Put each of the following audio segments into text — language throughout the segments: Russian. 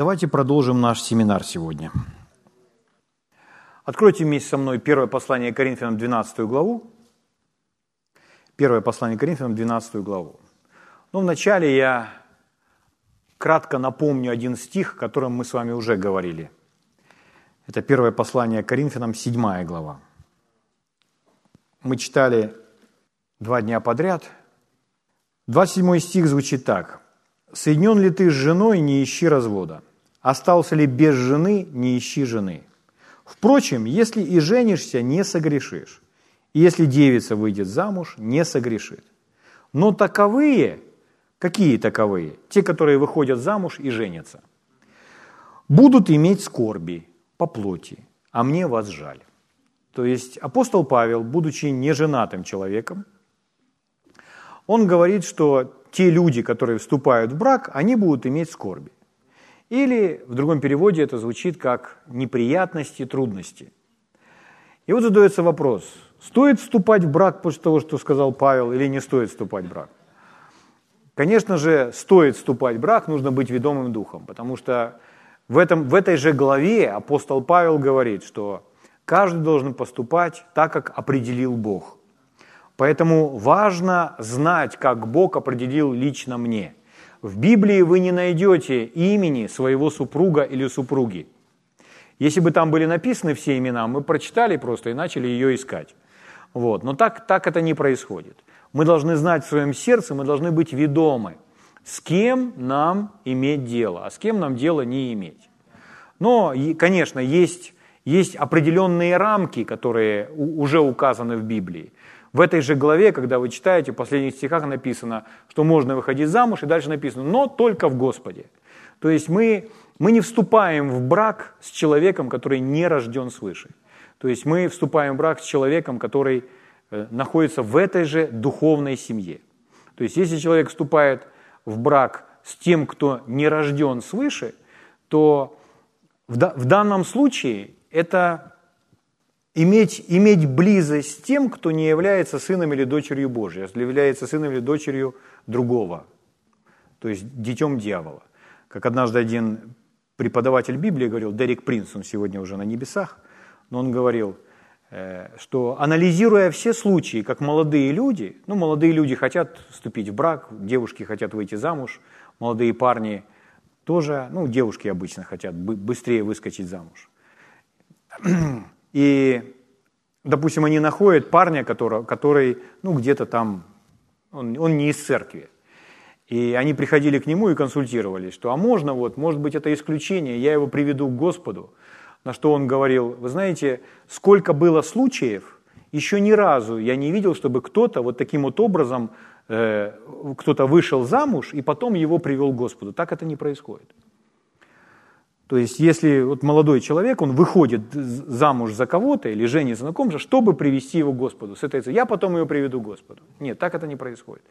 Давайте продолжим наш семинар сегодня. Откройте вместе со мной первое послание Коринфянам, 12 главу. Первое послание Коринфянам, 12 главу. Но вначале я кратко напомню один стих, о котором мы с вами уже говорили. Это первое послание Коринфянам, 7 глава. Мы читали два дня подряд. 27 стих звучит так. «Соединен ли ты с женой, не ищи развода. Остался ли без жены, не ищи жены. Впрочем, если и женишься, не согрешишь. И если девица выйдет замуж, не согрешит. Но таковые, какие таковые? Те, которые выходят замуж и женятся. Будут иметь скорби по плоти, а мне вас жаль. То есть апостол Павел, будучи неженатым человеком, он говорит, что те люди, которые вступают в брак, они будут иметь скорби. Или в другом переводе это звучит как неприятности, трудности. И вот задается вопрос, стоит вступать в брак после того, что сказал Павел, или не стоит вступать в брак? Конечно же, стоит вступать в брак, нужно быть ведомым духом, потому что в, этом, в этой же главе апостол Павел говорит, что каждый должен поступать так, как определил Бог. Поэтому важно знать, как Бог определил лично мне – в Библии вы не найдете имени своего супруга или супруги. Если бы там были написаны все имена, мы прочитали просто и начали ее искать. Вот. Но так, так это не происходит. Мы должны знать в своем сердце, мы должны быть ведомы, с кем нам иметь дело, а с кем нам дело не иметь. Но, конечно, есть, есть определенные рамки, которые уже указаны в Библии. В этой же главе, когда вы читаете, в последних стихах написано, что можно выходить замуж, и дальше написано, но только в Господе. То есть мы, мы не вступаем в брак с человеком, который не рожден свыше. То есть мы вступаем в брак с человеком, который э, находится в этой же духовной семье. То есть если человек вступает в брак с тем, кто не рожден свыше, то в, в данном случае это иметь, иметь близость с тем, кто не является сыном или дочерью Божьей, а является сыном или дочерью другого, то есть детем дьявола. Как однажды один преподаватель Библии говорил, Дерек Принц, он сегодня уже на небесах, но он говорил, э, что анализируя все случаи, как молодые люди, ну, молодые люди хотят вступить в брак, девушки хотят выйти замуж, молодые парни тоже, ну, девушки обычно хотят быстрее выскочить замуж и, допустим, они находят парня, который, который ну, где-то там, он, он не из церкви. И они приходили к нему и консультировались, что а можно вот, может быть, это исключение, я его приведу к Господу. На что он говорил, вы знаете, сколько было случаев, еще ни разу я не видел, чтобы кто-то вот таким вот образом, э, кто-то вышел замуж и потом его привел к Господу. Так это не происходит. То есть, если вот молодой человек, он выходит замуж за кого-то или женится на чтобы привести его к Господу. С этой я потом ее приведу к Господу. Нет, так это не происходит.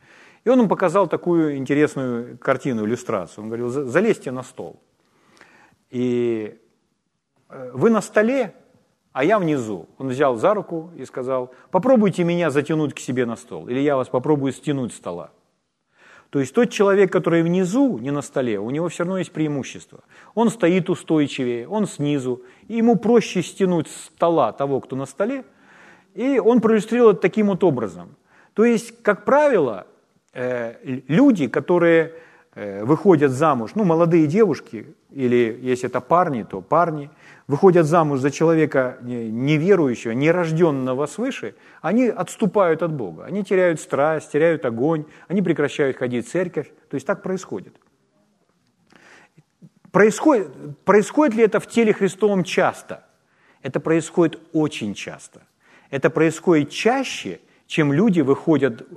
И он им показал такую интересную картину, иллюстрацию. Он говорил, залезьте на стол. И э, вы на столе, а я внизу. Он взял за руку и сказал, попробуйте меня затянуть к себе на стол, или я вас попробую стянуть с стола. То есть тот человек, который внизу, не на столе, у него все равно есть преимущество. Он стоит устойчивее, он снизу, и ему проще стянуть с стола того, кто на столе, и он проиллюстрировал это таким вот образом. То есть, как правило, э, люди, которые э, выходят замуж, ну, молодые девушки, или если это парни, то парни, выходят замуж за человека неверующего, нерожденного свыше, они отступают от Бога. Они теряют страсть, теряют огонь, они прекращают ходить в церковь. То есть так происходит. Происходит, происходит ли это в теле Христовом часто? Это происходит очень часто. Это происходит чаще, чем люди выходят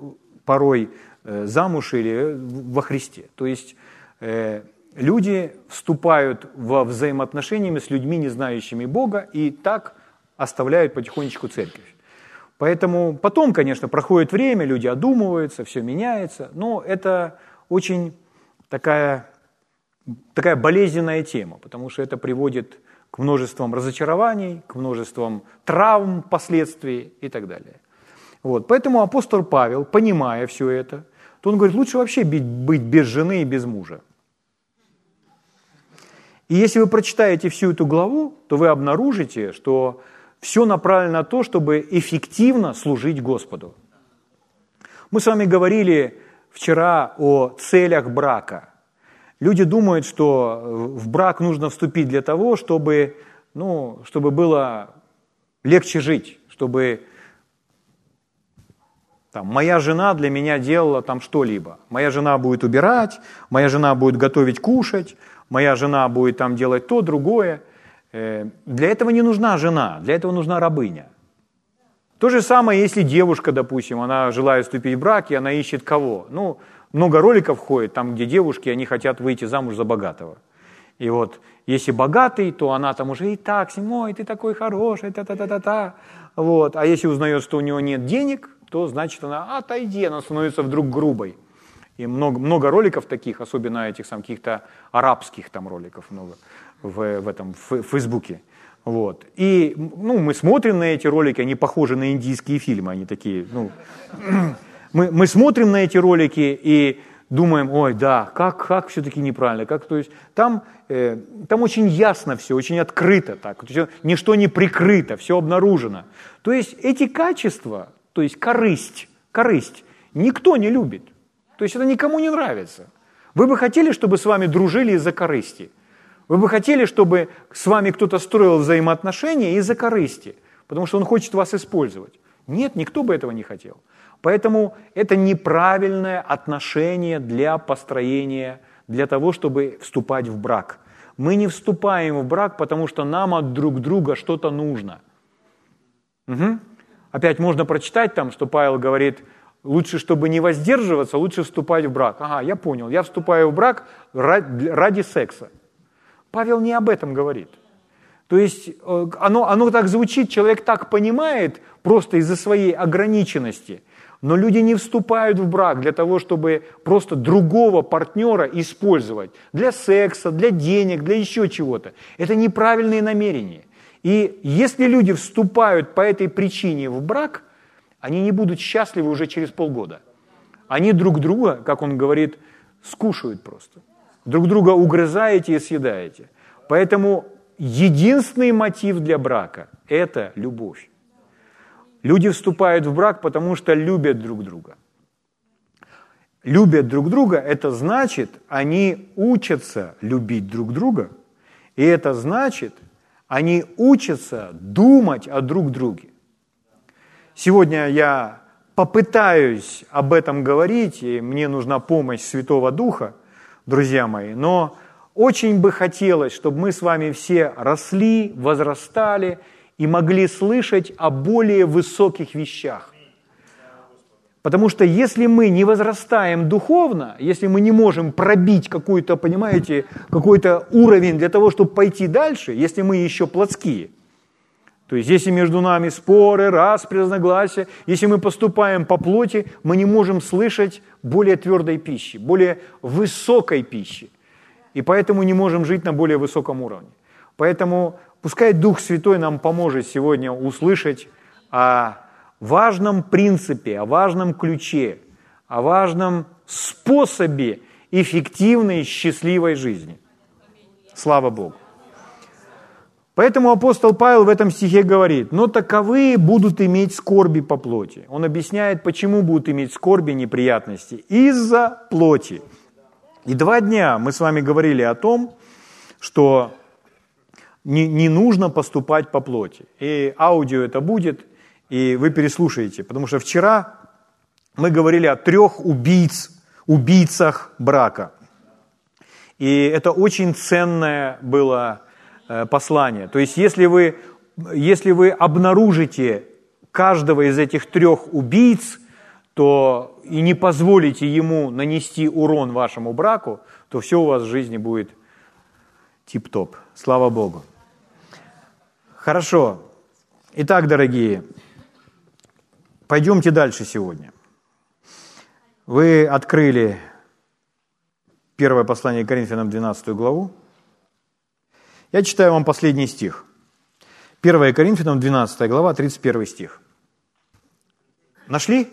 порой э, замуж или э, во Христе. То есть э, люди вступают во взаимоотношениями с людьми, не знающими Бога, и так оставляют потихонечку церковь. Поэтому потом, конечно, проходит время, люди одумываются, все меняется, но это очень такая, такая болезненная тема, потому что это приводит к множествам разочарований, к множествам травм последствий и так далее. Вот. Поэтому апостол Павел, понимая все это, то он говорит, лучше вообще быть без жены и без мужа. И если вы прочитаете всю эту главу, то вы обнаружите, что все направлено на то, чтобы эффективно служить Господу. Мы с вами говорили вчера о целях брака. Люди думают, что в брак нужно вступить для того, чтобы, ну, чтобы было легче жить, чтобы там, моя жена для меня делала там что-либо. Моя жена будет убирать, моя жена будет готовить кушать, моя жена будет там делать то, другое. Э, для этого не нужна жена, для этого нужна рабыня. То же самое, если девушка, допустим, она желает вступить в брак, и она ищет кого? Ну, много роликов ходит, там, где девушки, они хотят выйти замуж за богатого. И вот, если богатый, то она там уже и так, ой, ты такой хороший, та-та-та-та-та. Вот. А если узнает, что у него нет денег, то значит она, отойди, она становится вдруг грубой. И много, много роликов таких, особенно этих сам каких-то арабских там роликов много в, в этом в Фейсбуке. Вот. И ну, мы смотрим на эти ролики, они похожи на индийские фильмы, они такие, ну, мы, мы смотрим на эти ролики и думаем, ой, да, как, как все-таки неправильно, как, то есть там, э, там очень ясно все, очень открыто так, ничто не прикрыто, все обнаружено. То есть эти качества, то есть корысть, корысть, никто не любит. То есть это никому не нравится. Вы бы хотели, чтобы с вами дружили из-за корысти? Вы бы хотели, чтобы с вами кто-то строил взаимоотношения из-за корысти, потому что он хочет вас использовать? Нет, никто бы этого не хотел. Поэтому это неправильное отношение для построения, для того, чтобы вступать в брак. Мы не вступаем в брак, потому что нам от друг друга что-то нужно. Угу. Опять можно прочитать там, что Павел говорит, лучше, чтобы не воздерживаться, лучше вступать в брак. Ага, я понял, я вступаю в брак ради, секса. Павел не об этом говорит. То есть э, оно, оно так звучит, человек так понимает просто из-за своей ограниченности. Но люди не вступают в брак для того, чтобы просто другого партнера использовать для секса, для денег, для еще чего-то. Это неправильные намерения. И если люди вступают по этой причине в брак – они не будут счастливы уже через полгода. Они друг друга, как он говорит, скушают просто. Друг друга угрызаете и съедаете. Поэтому единственный мотив для брака – это любовь. Люди вступают в брак, потому что любят друг друга. Любят друг друга – это значит, они учатся любить друг друга, и это значит, они учатся думать о друг друге. Сегодня я попытаюсь об этом говорить, и мне нужна помощь Святого Духа, друзья мои, но очень бы хотелось, чтобы мы с вами все росли, возрастали и могли слышать о более высоких вещах. Потому что если мы не возрастаем духовно, если мы не можем пробить какой-то, понимаете, какой-то уровень для того, чтобы пойти дальше, если мы еще плотские – то есть, если между нами споры, распри, разногласия, если мы поступаем по плоти, мы не можем слышать более твердой пищи, более высокой пищи. И поэтому не можем жить на более высоком уровне. Поэтому пускай Дух Святой нам поможет сегодня услышать о важном принципе, о важном ключе, о важном способе эффективной, счастливой жизни. Слава Богу. Поэтому апостол Павел в этом стихе говорит, но таковые будут иметь скорби по плоти. Он объясняет, почему будут иметь скорби, неприятности. Из-за плоти. И два дня мы с вами говорили о том, что не, не нужно поступать по плоти. И аудио это будет, и вы переслушаете. Потому что вчера мы говорили о трех убийц, убийцах брака. И это очень ценное было Э, послание. То есть если вы, если вы обнаружите каждого из этих трех убийц, то и не позволите ему нанести урон вашему браку, то все у вас в жизни будет тип-топ. Слава Богу. Хорошо. Итак, дорогие, пойдемте дальше сегодня. Вы открыли первое послание Коринфянам 12 главу. Я читаю вам последний стих. 1 Коринфянам 12 глава, 31 стих. Нашли?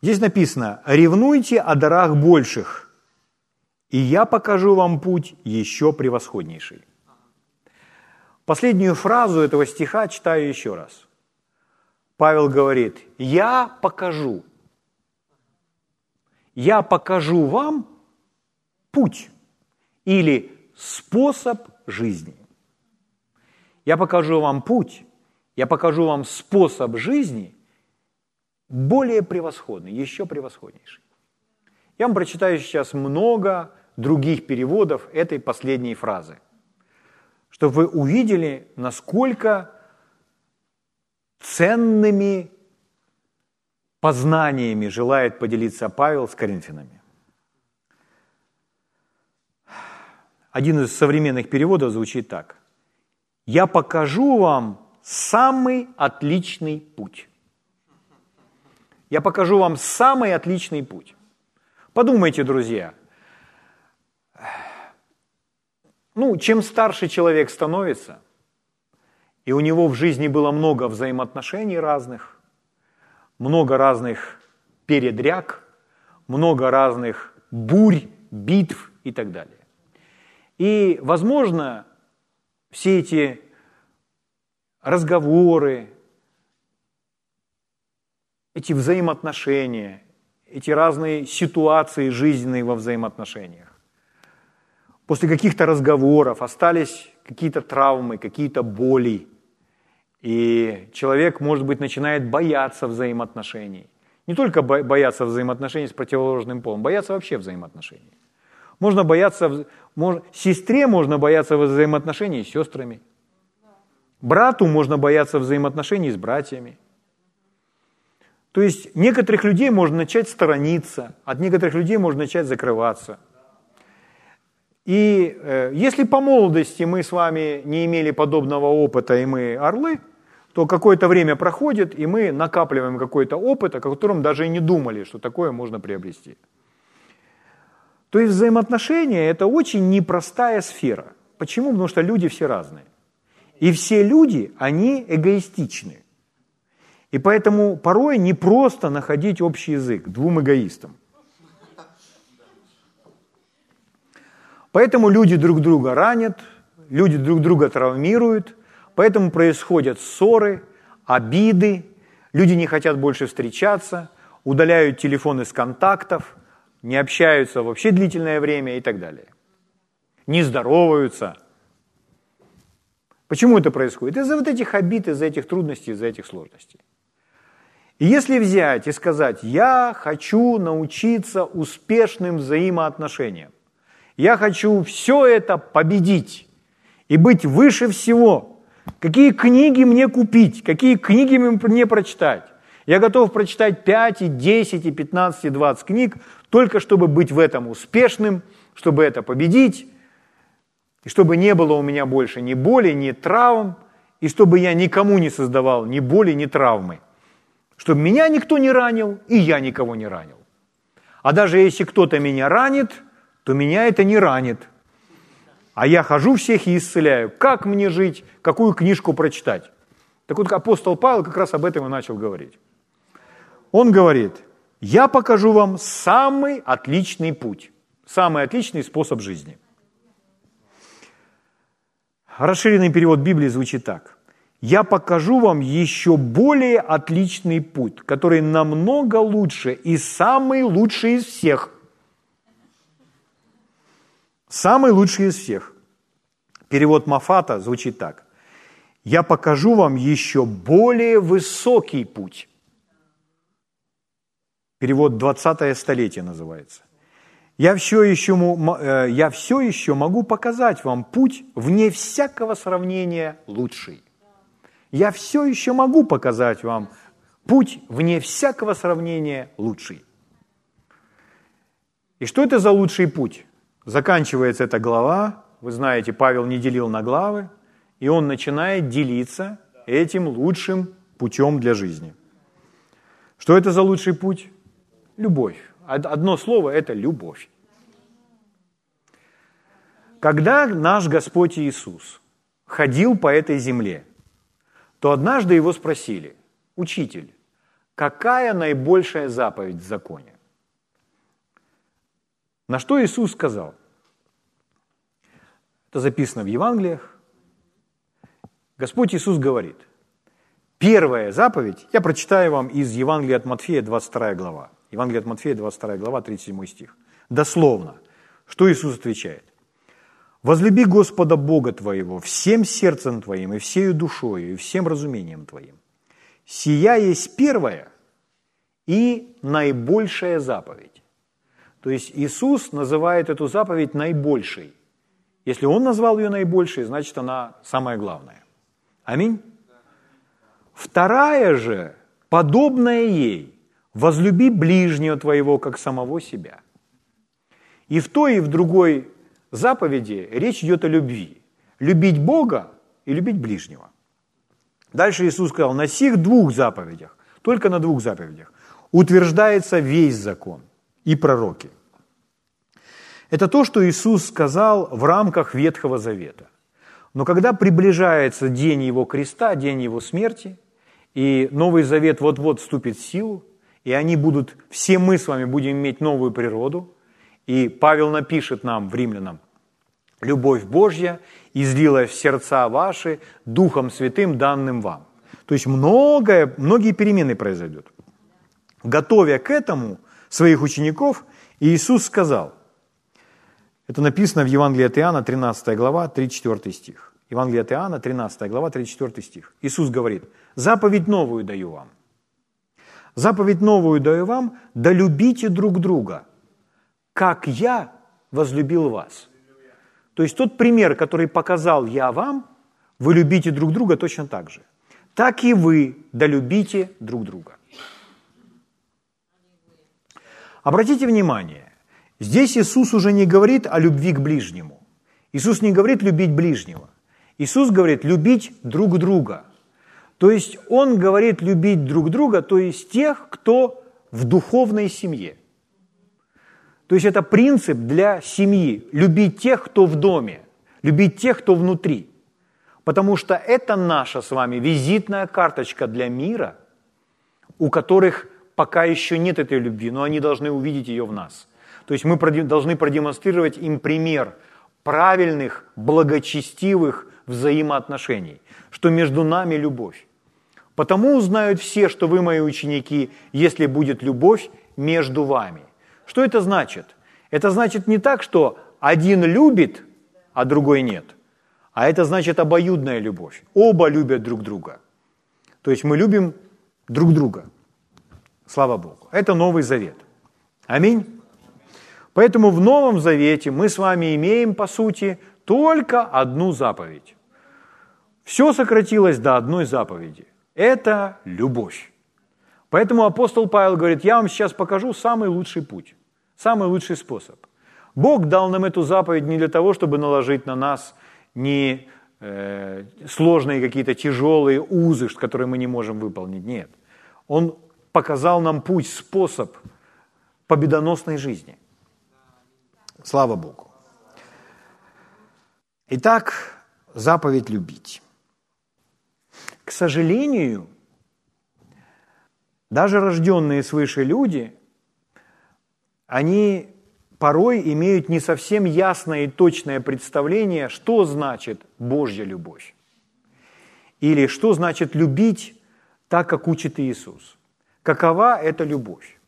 Здесь написано, ревнуйте о дарах больших и я покажу вам путь еще превосходнейший. Последнюю фразу этого стиха читаю еще раз. Павел говорит, я покажу. Я покажу вам путь или способ жизни. Я покажу вам путь, я покажу вам способ жизни более превосходный, еще превосходнейший. Я вам прочитаю сейчас много других переводов этой последней фразы, чтобы вы увидели, насколько ценными познаниями желает поделиться Павел с коринфянами. Один из современных переводов звучит так. «Я покажу вам самый отличный путь». Я покажу вам самый отличный путь. Подумайте, друзья, ну, чем старше человек становится, и у него в жизни было много взаимоотношений разных, много разных передряг, много разных бурь, битв и так далее. И, возможно, все эти разговоры, эти взаимоотношения, эти разные ситуации жизненные во взаимоотношениях. После каких-то разговоров остались какие-то травмы, какие-то боли. И человек, может быть, начинает бояться взаимоотношений. Не только бояться взаимоотношений с противоположным полом, бояться вообще взаимоотношений. Можно бояться, мож, сестре можно бояться взаимоотношений с сестрами. Брату можно бояться взаимоотношений с братьями. То есть некоторых людей можно начать сторониться, от некоторых людей можно начать закрываться. И э, если по молодости мы с вами не имели подобного опыта, и мы орлы, то какое-то время проходит, и мы накапливаем какой-то опыт, о котором даже и не думали, что такое можно приобрести. То есть взаимоотношения – это очень непростая сфера. Почему? Потому что люди все разные. И все люди, они эгоистичны. И поэтому порой не просто находить общий язык двум эгоистам. Поэтому люди друг друга ранят, люди друг друга травмируют, поэтому происходят ссоры, обиды, люди не хотят больше встречаться, удаляют телефон из контактов, не общаются вообще длительное время и так далее. Не здороваются. Почему это происходит? Из-за вот этих обид, из-за этих трудностей, из-за этих сложностей. И если взять и сказать, я хочу научиться успешным взаимоотношениям, я хочу все это победить и быть выше всего, какие книги мне купить, какие книги мне прочитать, я готов прочитать 5, и 10, и 15, и 20 книг, только чтобы быть в этом успешным, чтобы это победить, и чтобы не было у меня больше ни боли, ни травм, и чтобы я никому не создавал ни боли, ни травмы. Чтобы меня никто не ранил, и я никого не ранил. А даже если кто-то меня ранит, то меня это не ранит. А я хожу всех и исцеляю. Как мне жить, какую книжку прочитать? Так вот апостол Павел как раз об этом и начал говорить. Он говорит, я покажу вам самый отличный путь, самый отличный способ жизни. Расширенный перевод Библии звучит так. Я покажу вам еще более отличный путь, который намного лучше и самый лучший из всех. Самый лучший из всех. Перевод Мафата звучит так. Я покажу вам еще более высокий путь. Перевод 20 столетие называется. Я все, еще, э, я все еще могу показать вам путь вне всякого сравнения лучший. Я все еще могу показать вам путь вне всякого сравнения лучший. И что это за лучший путь? Заканчивается эта глава, вы знаете, Павел не делил на главы, и он начинает делиться этим лучшим путем для жизни. Что это за лучший путь? Любовь. Одно слово – это любовь. Когда наш Господь Иисус ходил по этой земле, то однажды его спросили, «Учитель, какая наибольшая заповедь в законе?» На что Иисус сказал? Это записано в Евангелиях. Господь Иисус говорит, первая заповедь, я прочитаю вам из Евангелия от Матфея, 22 глава. Евангелие от Матфея, 22 глава, 37 стих. Дословно. Что Иисус отвечает? «Возлюби Господа Бога твоего всем сердцем твоим, и всею душою, и всем разумением твоим. Сия есть первая и наибольшая заповедь». То есть Иисус называет эту заповедь наибольшей. Если Он назвал ее наибольшей, значит, она самая главная. Аминь. Вторая же, подобная ей, возлюби ближнего твоего, как самого себя. И в той, и в другой заповеди речь идет о любви. Любить Бога и любить ближнего. Дальше Иисус сказал, на сих двух заповедях, только на двух заповедях, утверждается весь закон и пророки. Это то, что Иисус сказал в рамках Ветхого Завета. Но когда приближается день Его креста, день Его смерти, и Новый Завет вот-вот вступит в силу, и они будут, все мы с вами будем иметь новую природу, и Павел напишет нам в Римлянам, «Любовь Божья излила в сердца ваши Духом Святым, данным вам». То есть многое, многие перемены произойдут. Готовя к этому своих учеников, Иисус сказал, это написано в Евангелии от Иоанна, 13 глава, 34 стих. Евангелие от Иоанна, 13 глава, 34 стих. Иисус говорит, заповедь новую даю вам. Заповедь новую даю вам, да любите друг друга, как я возлюбил вас. То есть тот пример, который показал я вам, вы любите друг друга точно так же. Так и вы долюбите друг друга. Обратите внимание, здесь Иисус уже не говорит о любви к ближнему. Иисус не говорит любить ближнего. Иисус говорит любить друг друга. То есть Он говорит любить друг друга, то есть тех, кто в духовной семье. То есть это принцип для семьи. Любить тех, кто в доме. Любить тех, кто внутри. Потому что это наша с вами визитная карточка для мира, у которых пока еще нет этой любви, но они должны увидеть ее в нас. То есть мы должны продемонстрировать им пример правильных, благочестивых взаимоотношений, что между нами любовь. Потому узнают все, что вы мои ученики, если будет любовь между вами. Что это значит? Это значит не так, что один любит, а другой нет. А это значит обоюдная любовь. Оба любят друг друга. То есть мы любим друг друга. Слава Богу. Это Новый Завет. Аминь. Поэтому в Новом Завете мы с вами имеем, по сути, только одну заповедь. Все сократилось до одной заповеди. Это любовь. Поэтому апостол Павел говорит, я вам сейчас покажу самый лучший путь, самый лучший способ. Бог дал нам эту заповедь не для того, чтобы наложить на нас не э, сложные какие-то тяжелые узы, которые мы не можем выполнить. Нет. Он показал нам путь, способ победоносной жизни. Слава Богу. Итак, заповедь любить. К сожалению, даже рожденные свыше люди, они порой имеют не совсем ясное и точное представление, что значит Божья любовь. Или что значит любить так, как учит Иисус. Какова эта любовь?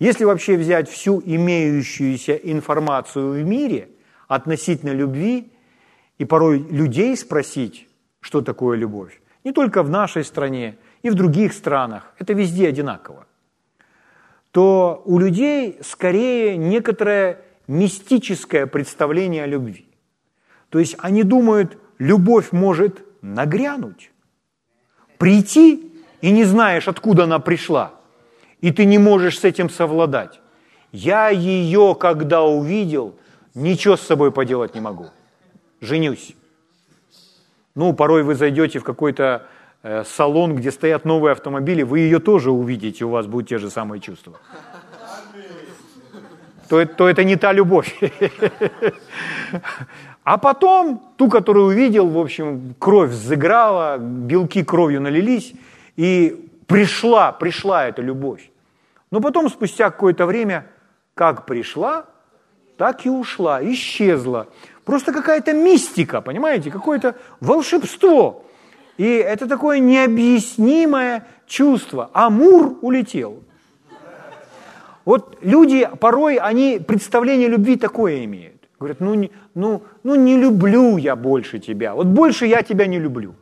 Если вообще взять всю имеющуюся информацию в мире относительно любви, и порой людей спросить, что такое любовь, не только в нашей стране, и в других странах, это везде одинаково, то у людей скорее некоторое мистическое представление о любви. То есть они думают, любовь может нагрянуть, прийти, и не знаешь, откуда она пришла, и ты не можешь с этим совладать. Я ее, когда увидел, ничего с собой поделать не могу. Женюсь. Ну, порой вы зайдете в какой-то э, салон, где стоят новые автомобили, вы ее тоже увидите, у вас будут те же самые чувства. То, то это не та любовь. А потом, ту, которую увидел, в общем, кровь взыграла, белки кровью налились, и пришла, пришла эта любовь. Но потом, спустя какое-то время, как пришла, так и ушла, исчезла. Просто какая-то мистика, понимаете, какое-то волшебство. И это такое необъяснимое чувство. Амур улетел. Вот люди порой, они представление любви такое имеют. Говорят, ну, ну, ну не люблю я больше тебя. Вот больше я тебя не люблю.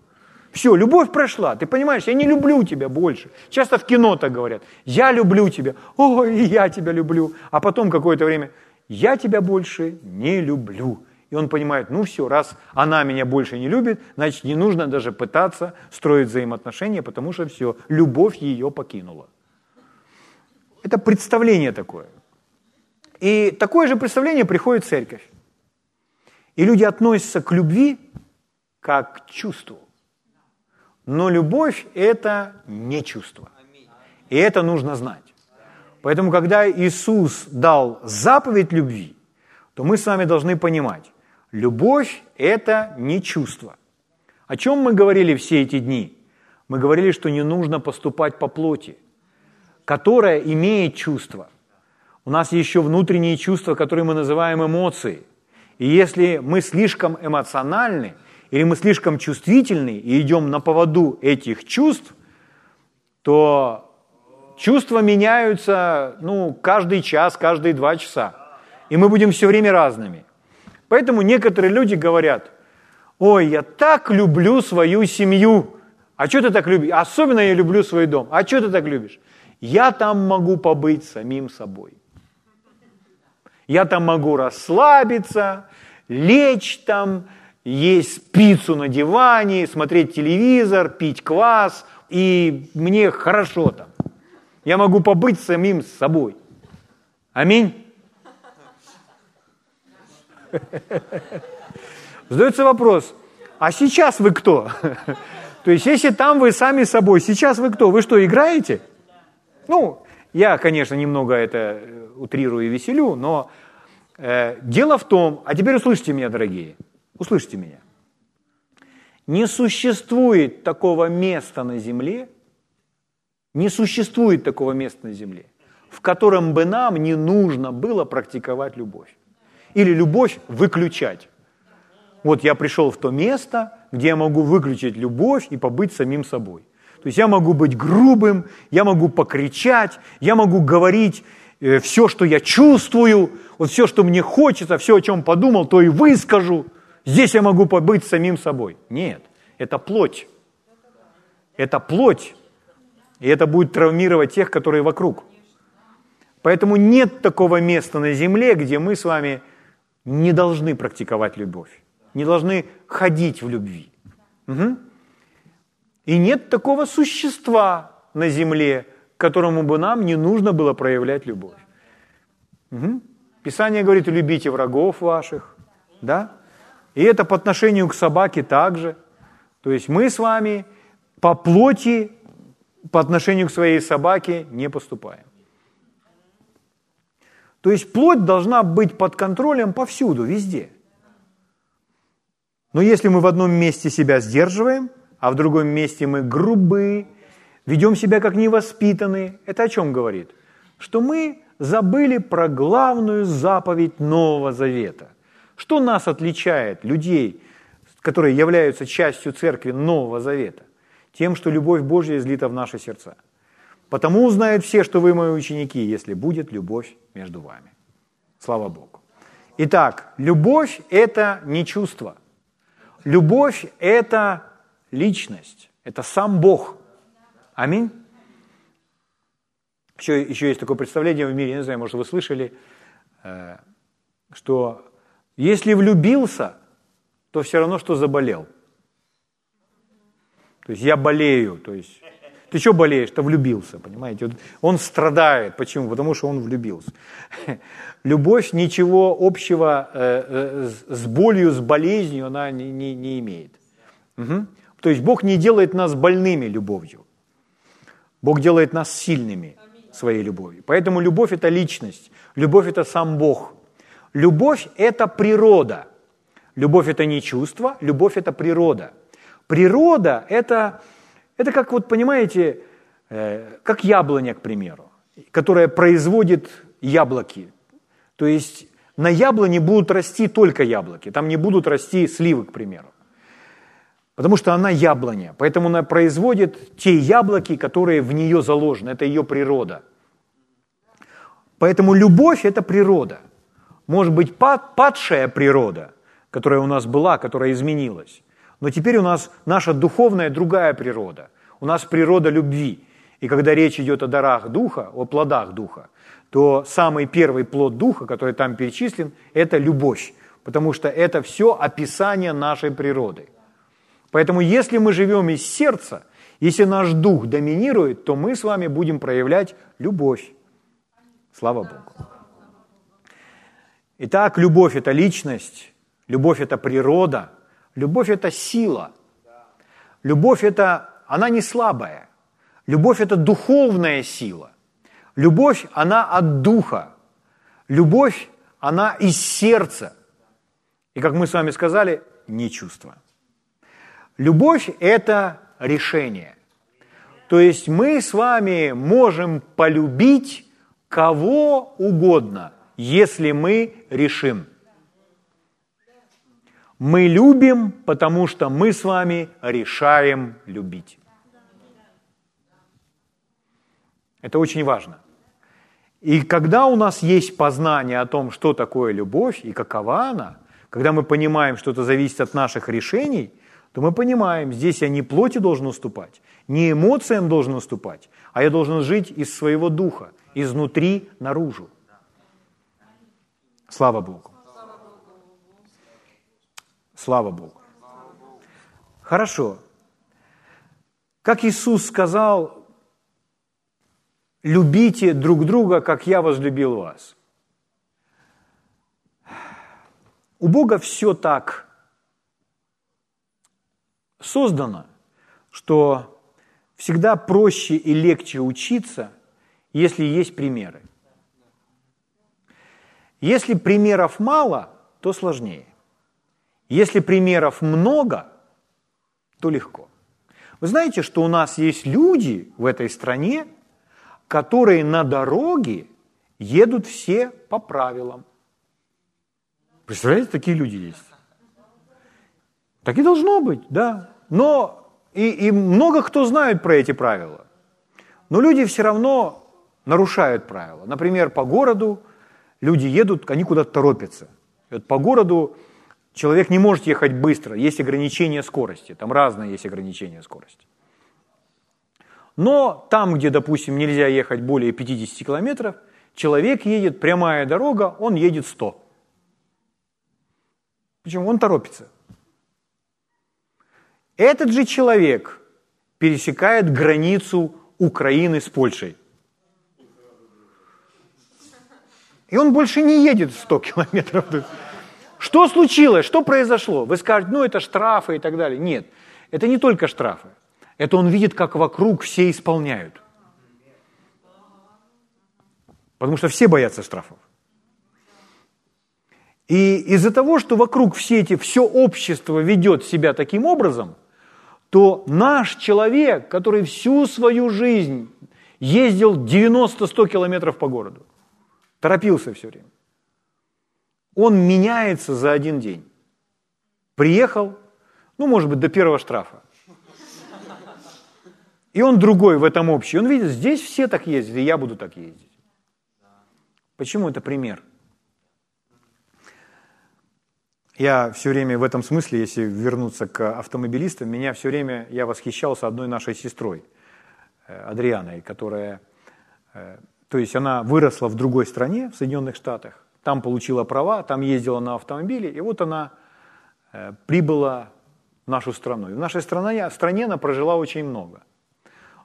Все, любовь прошла, ты понимаешь, я не люблю тебя больше. Часто в кино так говорят, я люблю тебя, ой, я тебя люблю. А потом какое-то время, я тебя больше не люблю. И он понимает, ну все, раз она меня больше не любит, значит, не нужно даже пытаться строить взаимоотношения, потому что все, любовь ее покинула. Это представление такое. И такое же представление приходит в церковь. И люди относятся к любви как к чувству. Но любовь – это не чувство. И это нужно знать. Поэтому, когда Иисус дал заповедь любви, то мы с вами должны понимать, любовь – это не чувство. О чем мы говорили все эти дни? Мы говорили, что не нужно поступать по плоти, которая имеет чувство. У нас еще внутренние чувства, которые мы называем эмоции. И если мы слишком эмоциональны – или мы слишком чувствительны и идем на поводу этих чувств, то чувства меняются ну, каждый час, каждые два часа. И мы будем все время разными. Поэтому некоторые люди говорят, ой, я так люблю свою семью. А что ты так любишь? Особенно я люблю свой дом. А что ты так любишь? Я там могу побыть самим собой. Я там могу расслабиться, лечь там, есть пиццу на диване, смотреть телевизор, пить квас, и мне хорошо там. Я могу побыть самим собой. Аминь. Задается вопрос, а сейчас вы кто? То есть, если там вы сами собой, сейчас вы кто? Вы что, играете? Ну, я, конечно, немного это э, утрирую и веселю, но э, дело в том, а теперь услышьте меня, дорогие – Услышьте меня. Не существует такого места на земле, не существует такого места на земле, в котором бы нам не нужно было практиковать любовь. Или любовь выключать. Вот я пришел в то место, где я могу выключить любовь и побыть самим собой. То есть я могу быть грубым, я могу покричать, я могу говорить э, все, что я чувствую, вот все, что мне хочется, все, о чем подумал, то и выскажу – Здесь я могу побыть самим собой. Нет, это плоть. Это плоть. И это будет травмировать тех, которые вокруг. Поэтому нет такого места на земле, где мы с вами не должны практиковать любовь, не должны ходить в любви. Угу. И нет такого существа на земле, которому бы нам не нужно было проявлять любовь. Угу. Писание говорит, любите врагов ваших, да? И это по отношению к собаке также. То есть мы с вами по плоти по отношению к своей собаке не поступаем. То есть плоть должна быть под контролем повсюду, везде. Но если мы в одном месте себя сдерживаем, а в другом месте мы грубы, ведем себя как невоспитанные, это о чем говорит? Что мы забыли про главную заповедь Нового Завета. Что нас отличает, людей, которые являются частью церкви Нового Завета? Тем, что любовь Божья излита в наши сердца. Потому узнают все, что вы мои ученики, если будет любовь между вами. Слава Богу. Итак, любовь – это не чувство. Любовь – это личность, это сам Бог. Аминь. Еще, еще есть такое представление в мире, не знаю, может, вы слышали, э, что если влюбился, то все равно, что заболел. То есть я болею, то есть ты что болеешь? Ты влюбился, понимаете? Он страдает. Почему? Потому что он влюбился. Любовь ничего общего э, э, с болью, с болезнью она не, не, не имеет. Угу. То есть Бог не делает нас больными любовью. Бог делает нас сильными своей любовью. Поэтому любовь – это личность. Любовь – это сам Бог. Любовь – это природа. Любовь – это не чувство, любовь – это природа. Природа – это, это как, вот понимаете, э, как яблоня, к примеру, которая производит яблоки. То есть на яблоне будут расти только яблоки, там не будут расти сливы, к примеру. Потому что она яблоня, поэтому она производит те яблоки, которые в нее заложены, это ее природа. Поэтому любовь – это природа. Может быть, падшая природа, которая у нас была, которая изменилась. Но теперь у нас наша духовная другая природа. У нас природа любви. И когда речь идет о дарах духа, о плодах духа, то самый первый плод духа, который там перечислен, это любовь. Потому что это все описание нашей природы. Поэтому если мы живем из сердца, если наш дух доминирует, то мы с вами будем проявлять любовь. Слава Богу. Итак, любовь – это личность, любовь – это природа, любовь – это сила. Любовь – это, она не слабая. Любовь – это духовная сила. Любовь, она от духа. Любовь, она из сердца. И, как мы с вами сказали, не чувство. Любовь – это решение. То есть мы с вами можем полюбить кого угодно, если мы решим. Мы любим, потому что мы с вами решаем любить. Это очень важно. И когда у нас есть познание о том, что такое любовь и какова она, когда мы понимаем, что это зависит от наших решений, то мы понимаем, здесь я не плоти должен уступать, не эмоциям должен уступать, а я должен жить из своего духа, изнутри наружу. Слава Богу. Слава Богу. Хорошо. Как Иисус сказал, любите друг друга, как я возлюбил вас. У Бога все так создано, что всегда проще и легче учиться, если есть примеры. Если примеров мало, то сложнее. Если примеров много, то легко. Вы знаете, что у нас есть люди в этой стране, которые на дороге едут все по правилам. Представляете, такие люди есть. Так и должно быть, да. Но и, и много кто знает про эти правила. Но люди все равно нарушают правила. Например, по городу люди едут, они куда-то торопятся. Вот по городу человек не может ехать быстро, есть ограничения скорости, там разные есть ограничения скорости. Но там, где, допустим, нельзя ехать более 50 километров, человек едет, прямая дорога, он едет 100. Почему? Он торопится. Этот же человек пересекает границу Украины с Польшей. И он больше не едет 100 километров. Что случилось? Что произошло? Вы скажете, ну это штрафы и так далее. Нет, это не только штрафы. Это он видит, как вокруг все исполняют. Потому что все боятся штрафов. И из-за того, что вокруг все эти, все общество ведет себя таким образом, то наш человек, который всю свою жизнь ездил 90-100 километров по городу, торопился все время, он меняется за один день. Приехал, ну, может быть, до первого штрафа. И он другой в этом общий. Он видит, здесь все так ездят, и я буду так ездить. Почему это пример? Я все время в этом смысле, если вернуться к автомобилистам, меня все время, я восхищался одной нашей сестрой, э, Адрианой, которая, э, то есть она выросла в другой стране, в Соединенных Штатах, там получила права, там ездила на автомобиле, и вот она э, прибыла в нашу страну. И в нашей стране, стране она прожила очень много.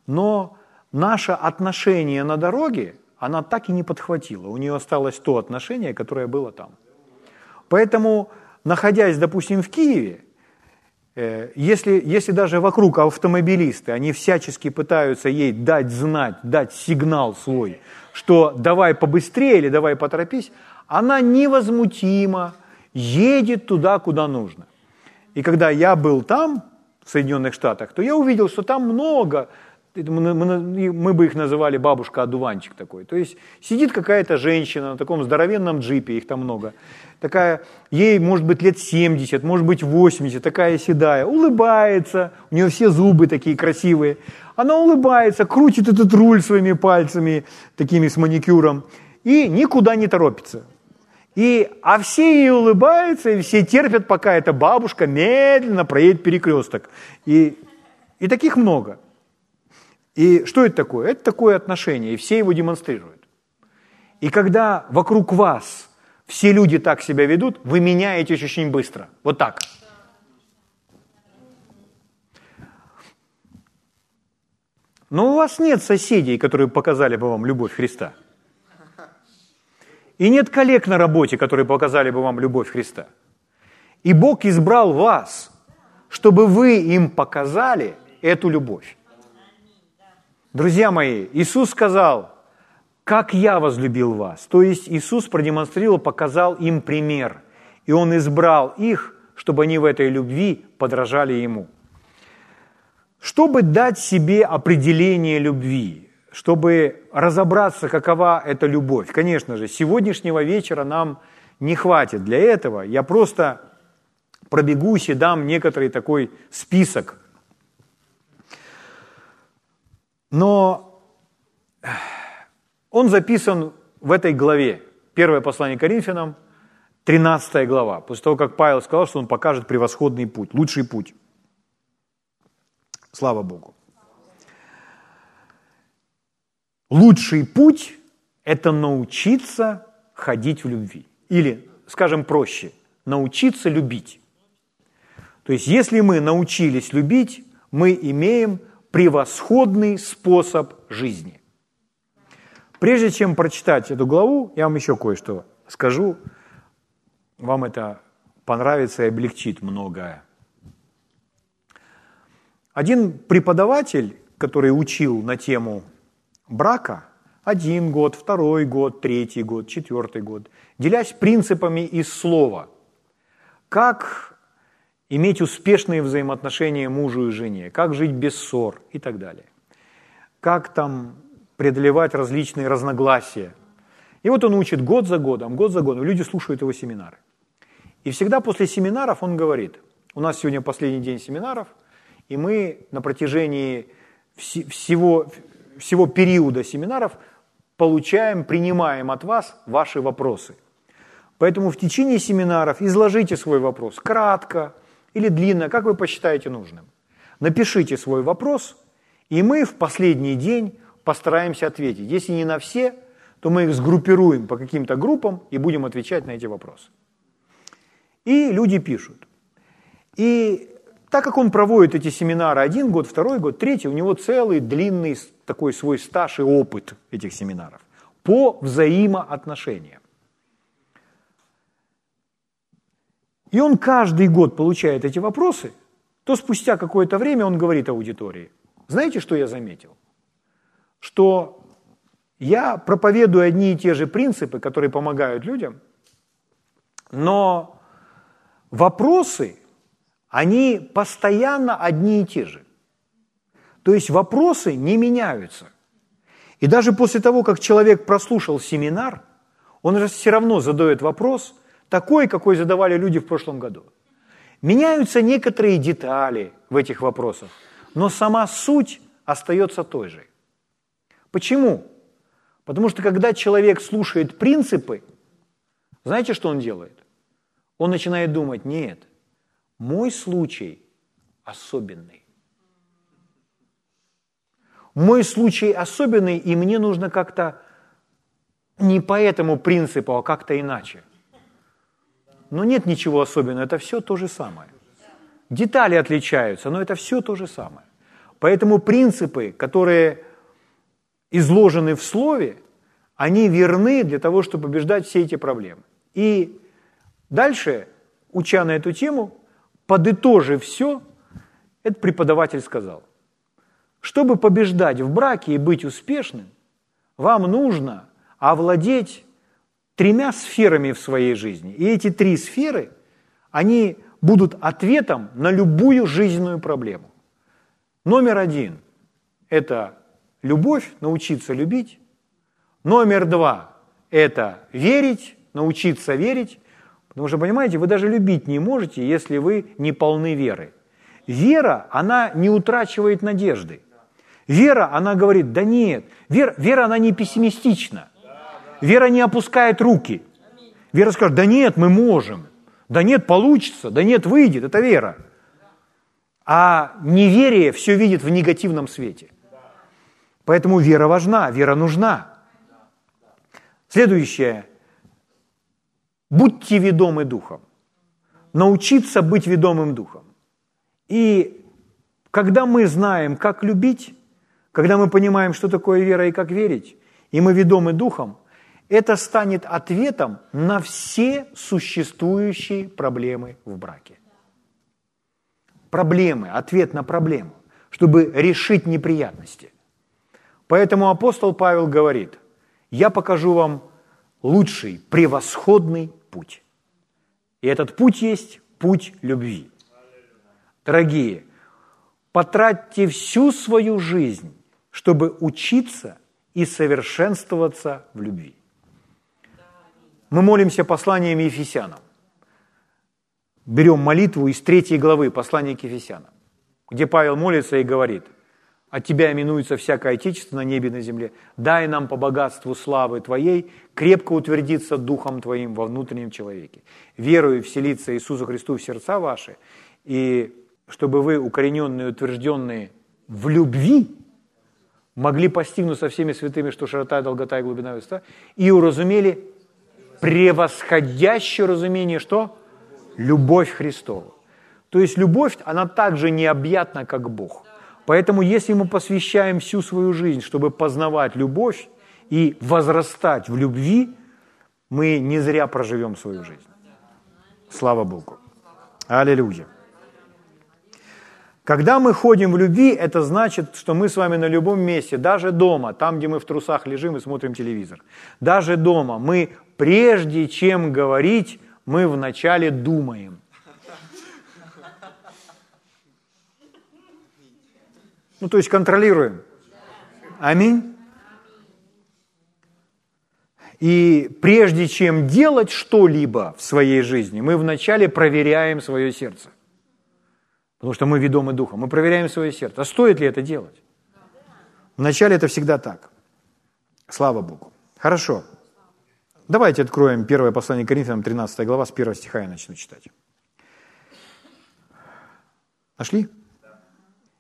Но наше отношение на дороге, она так и не подхватила. У нее осталось то отношение, которое было там. Поэтому, находясь, допустим, в Киеве, если, если даже вокруг автомобилисты, они всячески пытаются ей дать знать, дать сигнал свой, что давай побыстрее или давай поторопись, она невозмутимо едет туда, куда нужно. И когда я был там, в Соединенных Штатах, то я увидел, что там много мы бы их называли бабушка-одуванчик такой. То есть сидит какая-то женщина на таком здоровенном джипе, их там много, такая, ей может быть лет 70, может быть 80, такая седая, улыбается, у нее все зубы такие красивые, она улыбается, крутит этот руль своими пальцами, такими с маникюром, и никуда не торопится. И, а все ей улыбаются, и все терпят, пока эта бабушка медленно проедет перекресток. И, и таких много. И что это такое? Это такое отношение, и все его демонстрируют. И когда вокруг вас все люди так себя ведут, вы меняетесь очень быстро. Вот так. Но у вас нет соседей, которые показали бы вам любовь Христа. И нет коллег на работе, которые показали бы вам любовь Христа. И Бог избрал вас, чтобы вы им показали эту любовь. Друзья мои, Иисус сказал, как я возлюбил вас. То есть Иисус продемонстрировал, показал им пример. И Он избрал их, чтобы они в этой любви подражали Ему. Чтобы дать себе определение любви, чтобы разобраться, какова эта любовь, конечно же, сегодняшнего вечера нам не хватит для этого. Я просто пробегусь и дам некоторый такой список. Но он записан в этой главе, первое послание Коринфянам, 13 глава, после того, как Павел сказал, что он покажет превосходный путь, лучший путь. Слава Богу. Лучший путь – это научиться ходить в любви. Или, скажем проще, научиться любить. То есть, если мы научились любить, мы имеем превосходный способ жизни. Прежде чем прочитать эту главу, я вам еще кое-что скажу. Вам это понравится и облегчит многое. Один преподаватель, который учил на тему брака, один год, второй год, третий год, четвертый год, делясь принципами из слова, как иметь успешные взаимоотношения мужу и жене, как жить без ссор и так далее. Как там преодолевать различные разногласия. И вот он учит год за годом, год за годом. Люди слушают его семинары. И всегда после семинаров он говорит, у нас сегодня последний день семинаров, и мы на протяжении всего, всего периода семинаров получаем, принимаем от вас ваши вопросы. Поэтому в течение семинаров изложите свой вопрос кратко или длинно, как вы посчитаете нужным. Напишите свой вопрос, и мы в последний день постараемся ответить. Если не на все, то мы их сгруппируем по каким-то группам и будем отвечать на эти вопросы. И люди пишут. И так как он проводит эти семинары один год, второй год, третий, у него целый длинный такой свой стаж и опыт этих семинаров по взаимоотношениям. И он каждый год получает эти вопросы, то спустя какое-то время он говорит аудитории, знаете, что я заметил? Что я проповедую одни и те же принципы, которые помогают людям, но вопросы, они постоянно одни и те же. То есть вопросы не меняются. И даже после того, как человек прослушал семинар, он же все равно задает вопрос, такой, какой задавали люди в прошлом году. Меняются некоторые детали в этих вопросах, но сама суть остается той же. Почему? Потому что когда человек слушает принципы, знаете, что он делает? Он начинает думать, нет, мой случай особенный. Мой случай особенный, и мне нужно как-то не по этому принципу, а как-то иначе. Но нет ничего особенного, это все то же самое. Детали отличаются, но это все то же самое. Поэтому принципы, которые изложены в слове, они верны для того, чтобы побеждать все эти проблемы. И дальше, уча на эту тему, подытожив все, этот преподаватель сказал, чтобы побеждать в браке и быть успешным, вам нужно овладеть тремя сферами в своей жизни. И эти три сферы, они будут ответом на любую жизненную проблему. Номер один – это любовь, научиться любить. Номер два – это верить, научиться верить. Потому что, понимаете, вы даже любить не можете, если вы не полны веры. Вера, она не утрачивает надежды. Вера, она говорит, да нет, вера, вера она не пессимистична. Вера не опускает руки. Вера скажет, да нет, мы можем. Да нет, получится. Да нет, выйдет. Это вера. А неверие все видит в негативном свете. Поэтому вера важна, вера нужна. Следующее. Будьте ведомы Духом. Научиться быть ведомым Духом. И когда мы знаем, как любить, когда мы понимаем, что такое вера и как верить, и мы ведомы Духом, это станет ответом на все существующие проблемы в браке. Проблемы, ответ на проблему, чтобы решить неприятности. Поэтому апостол Павел говорит, я покажу вам лучший, превосходный путь. И этот путь есть путь любви. Дорогие, потратьте всю свою жизнь, чтобы учиться и совершенствоваться в любви. Мы молимся посланием Ефесянам. Берем молитву из третьей главы послания к Ефесянам, где Павел молится и говорит, от Тебя именуется всякое Отечество на небе и на земле. Дай нам по богатству славы Твоей крепко утвердиться Духом Твоим во внутреннем человеке, верую вселиться Иисусу Христу в сердца ваши, и чтобы вы, укорененные, утвержденные в любви, могли постигнуть со всеми святыми, что широта, долгота и глубина высота, и уразумели превосходящее разумение, что? Любовь Христова. То есть любовь, она также необъятна, как Бог. Поэтому если мы посвящаем всю свою жизнь, чтобы познавать любовь и возрастать в любви, мы не зря проживем свою жизнь. Слава Богу. Аллилуйя. Когда мы ходим в любви, это значит, что мы с вами на любом месте, даже дома, там, где мы в трусах лежим и смотрим телевизор, даже дома мы, прежде чем говорить, мы вначале думаем. Ну, то есть контролируем. Аминь. И прежде чем делать что-либо в своей жизни, мы вначале проверяем свое сердце. Потому что мы ведомы Духом. Мы проверяем свое сердце. А стоит ли это делать? Вначале это всегда так. Слава Богу. Хорошо. Давайте откроем первое послание Коринфянам, 13 глава, с 1 стиха я начну читать. Нашли?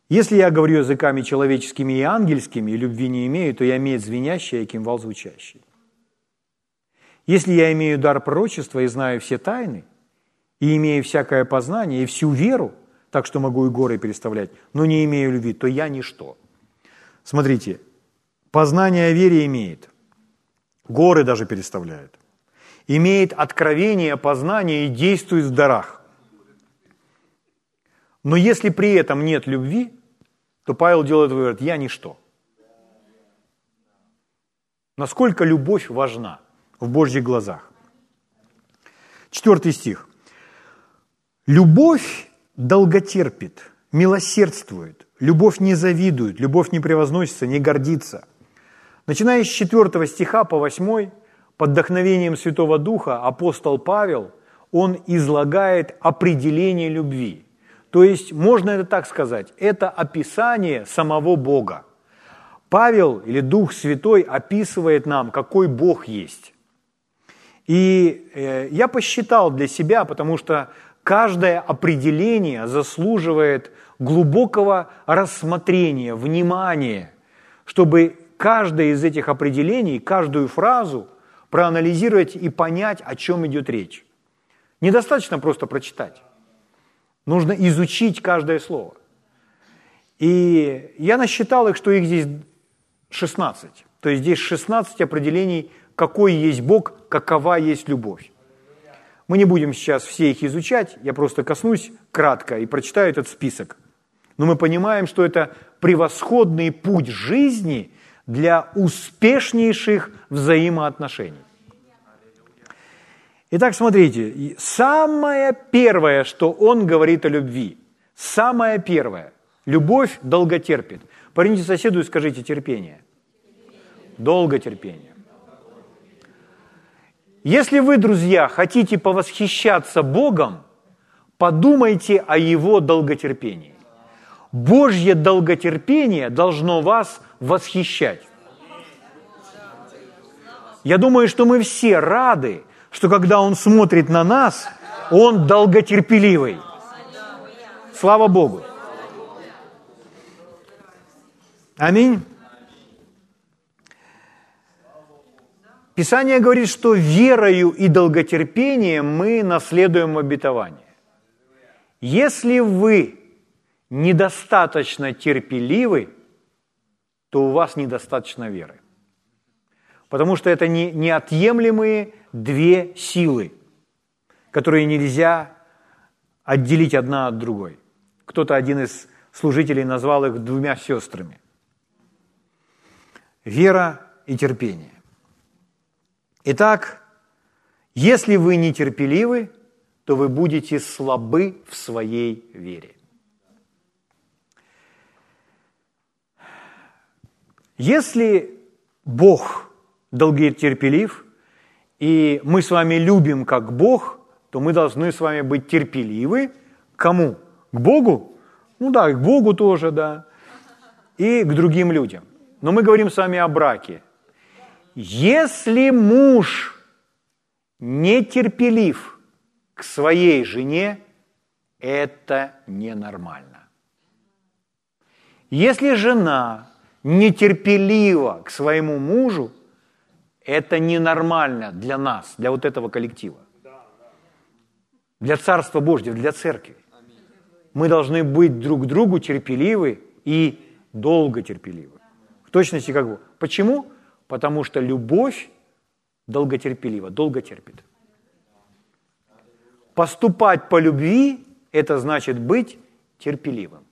Если я говорю языками человеческими и ангельскими, и любви не имею, то я имею звенящий, а кимвал звучащий. Если я имею дар пророчества и знаю все тайны, и имею всякое познание, и всю веру, так что могу и горы переставлять, но не имею любви, то я ничто. Смотрите, познание о вере имеет, горы даже переставляет, имеет откровение, познание и действует в дарах. Но если при этом нет любви, то Павел делает вывод, я ничто. Насколько любовь важна в Божьих глазах. Четвертый стих. Любовь долготерпит, милосердствует, любовь не завидует, любовь не превозносится, не гордится. Начиная с 4 стиха по 8, под вдохновением Святого Духа апостол Павел, он излагает определение любви. То есть, можно это так сказать, это описание самого Бога. Павел или Дух Святой описывает нам, какой Бог есть. И э, я посчитал для себя, потому что Каждое определение заслуживает глубокого рассмотрения, внимания, чтобы каждое из этих определений, каждую фразу проанализировать и понять, о чем идет речь. Недостаточно просто прочитать. Нужно изучить каждое слово. И я насчитал их, что их здесь 16. То есть здесь 16 определений, какой есть Бог, какова есть любовь. Мы не будем сейчас все их изучать, я просто коснусь кратко и прочитаю этот список. Но мы понимаем, что это превосходный путь жизни для успешнейших взаимоотношений. Итак, смотрите, самое первое, что он говорит о любви, самое первое, Любовь долго терпит. Парните соседу и скажите терпение. Долго терпение. Если вы, друзья, хотите повосхищаться Богом, подумайте о Его долготерпении. Божье долготерпение должно вас восхищать. Я думаю, что мы все рады, что когда Он смотрит на нас, Он долготерпеливый. Слава Богу. Аминь. Писание говорит, что верою и долготерпением мы наследуем обетование. Если вы недостаточно терпеливы, то у вас недостаточно веры. Потому что это не, неотъемлемые две силы, которые нельзя отделить одна от другой. Кто-то, один из служителей, назвал их двумя сестрами. Вера и терпение. Итак, если вы нетерпеливы, то вы будете слабы в своей вере. Если Бог долготерпелив, и мы с вами любим как Бог, то мы должны с вами быть терпеливы. Кому? К Богу? Ну да, к Богу тоже, да. И к другим людям. Но мы говорим с вами о браке. Если муж нетерпелив к своей жене, это ненормально. Если жена нетерпелива к своему мужу, это ненормально для нас, для вот этого коллектива. Для Царства Божьего, для церкви. Мы должны быть друг другу терпеливы и долго терпеливы. В точности как бы. Почему? Потому что любовь долготерпелива, долго терпит. Поступать по любви – это значит быть терпеливым.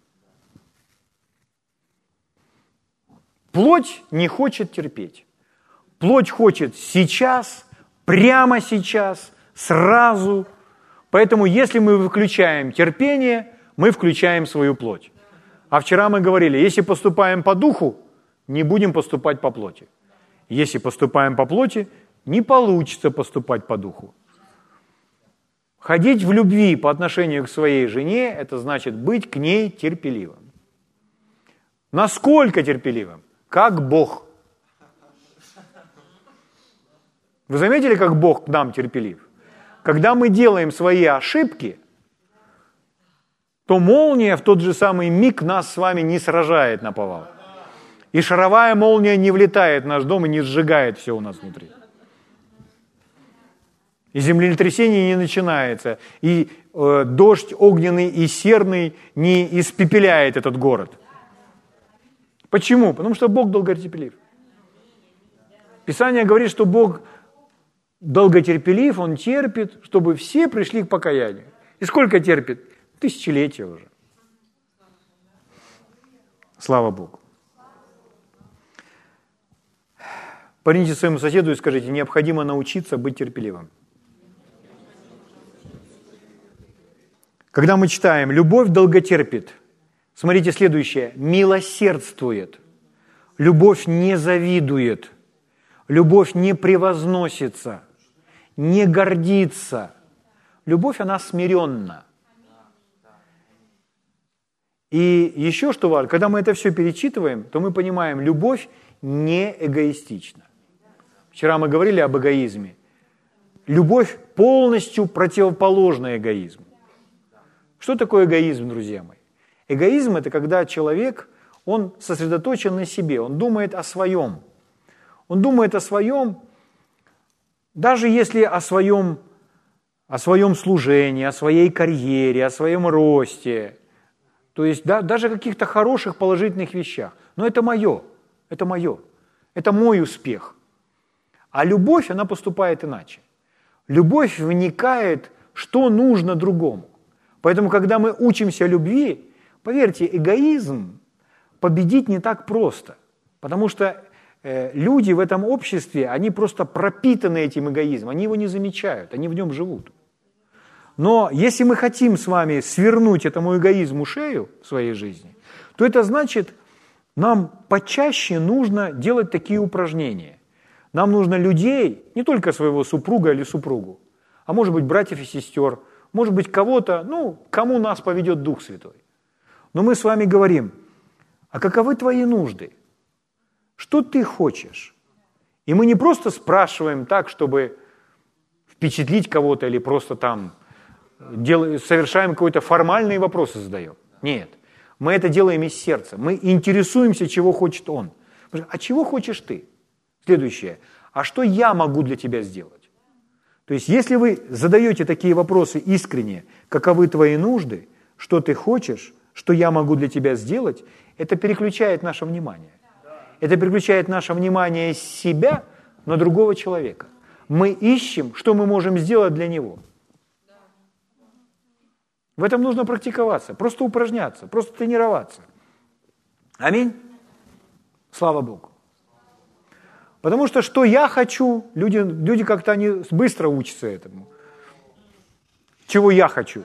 Плоть не хочет терпеть. Плоть хочет сейчас, прямо сейчас, сразу. Поэтому если мы выключаем терпение, мы включаем свою плоть. А вчера мы говорили, если поступаем по духу, не будем поступать по плоти. Если поступаем по плоти, не получится поступать по духу. Ходить в любви по отношению к своей жене – это значит быть к ней терпеливым. Насколько терпеливым? как Бог. Вы заметили, как Бог к нам терпелив? Когда мы делаем свои ошибки, то молния в тот же самый миг нас с вами не сражает на повал. И шаровая молния не влетает в наш дом и не сжигает все у нас внутри. И землетрясение не начинается, и э, дождь огненный и серный не испепеляет этот город. Почему? Потому что Бог долготерпелив. Писание говорит, что Бог долготерпелив, Он терпит, чтобы все пришли к покаянию. И сколько терпит? Тысячелетия уже. Слава Богу. Парните своему соседу и скажите, необходимо научиться быть терпеливым. Когда мы читаем «любовь долготерпит», Смотрите следующее. Милосердствует. Любовь не завидует. Любовь не превозносится. Не гордится. Любовь, она смиренна. И еще что важно, когда мы это все перечитываем, то мы понимаем, любовь не эгоистична. Вчера мы говорили об эгоизме. Любовь полностью противоположна эгоизму. Что такое эгоизм, друзья мои? Эгоизм – это когда человек, он сосредоточен на себе, он думает о своем. Он думает о своем, даже если о своем, о своем служении, о своей карьере, о своем росте, то есть да, даже о каких-то хороших положительных вещах. Но это мое, это мое, это мой успех. А любовь, она поступает иначе. Любовь вникает, что нужно другому. Поэтому, когда мы учимся любви, Поверьте, эгоизм победить не так просто, потому что люди в этом обществе, они просто пропитаны этим эгоизмом, они его не замечают, они в нем живут. Но если мы хотим с вами свернуть этому эгоизму шею в своей жизни, то это значит, нам почаще нужно делать такие упражнения. Нам нужно людей, не только своего супруга или супругу, а может быть братьев и сестер, может быть кого-то, ну, кому нас поведет Дух Святой. Но мы с вами говорим, а каковы твои нужды? Что ты хочешь? И мы не просто спрашиваем так, чтобы впечатлить кого-то или просто там делаем, совершаем какой-то формальные вопросы задаем. Нет. Мы это делаем из сердца. Мы интересуемся, чего хочет он. А чего хочешь ты? Следующее. А что я могу для тебя сделать? То есть, если вы задаете такие вопросы искренне, каковы твои нужды, что ты хочешь, что я могу для тебя сделать, это переключает наше внимание. Это переключает наше внимание с себя на другого человека. Мы ищем, что мы можем сделать для него. В этом нужно практиковаться, просто упражняться, просто тренироваться. Аминь. Слава Богу. Потому что что я хочу, люди, люди как-то они быстро учатся этому. Чего я хочу.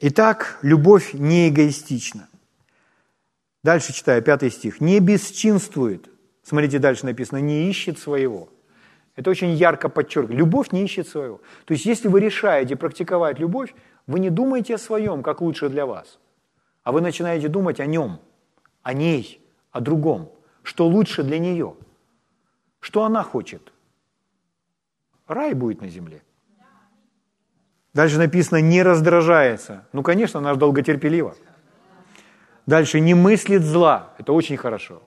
Итак, любовь не эгоистична. Дальше читаю, пятый стих. Не бесчинствует. Смотрите, дальше написано, не ищет своего. Это очень ярко подчеркивает. Любовь не ищет своего. То есть, если вы решаете практиковать любовь, вы не думаете о своем, как лучше для вас, а вы начинаете думать о нем, о ней, о другом, что лучше для нее, что она хочет. Рай будет на земле. Дальше написано «не раздражается». Ну, конечно, она же долготерпелива. Дальше «не мыслит зла». Это очень хорошо.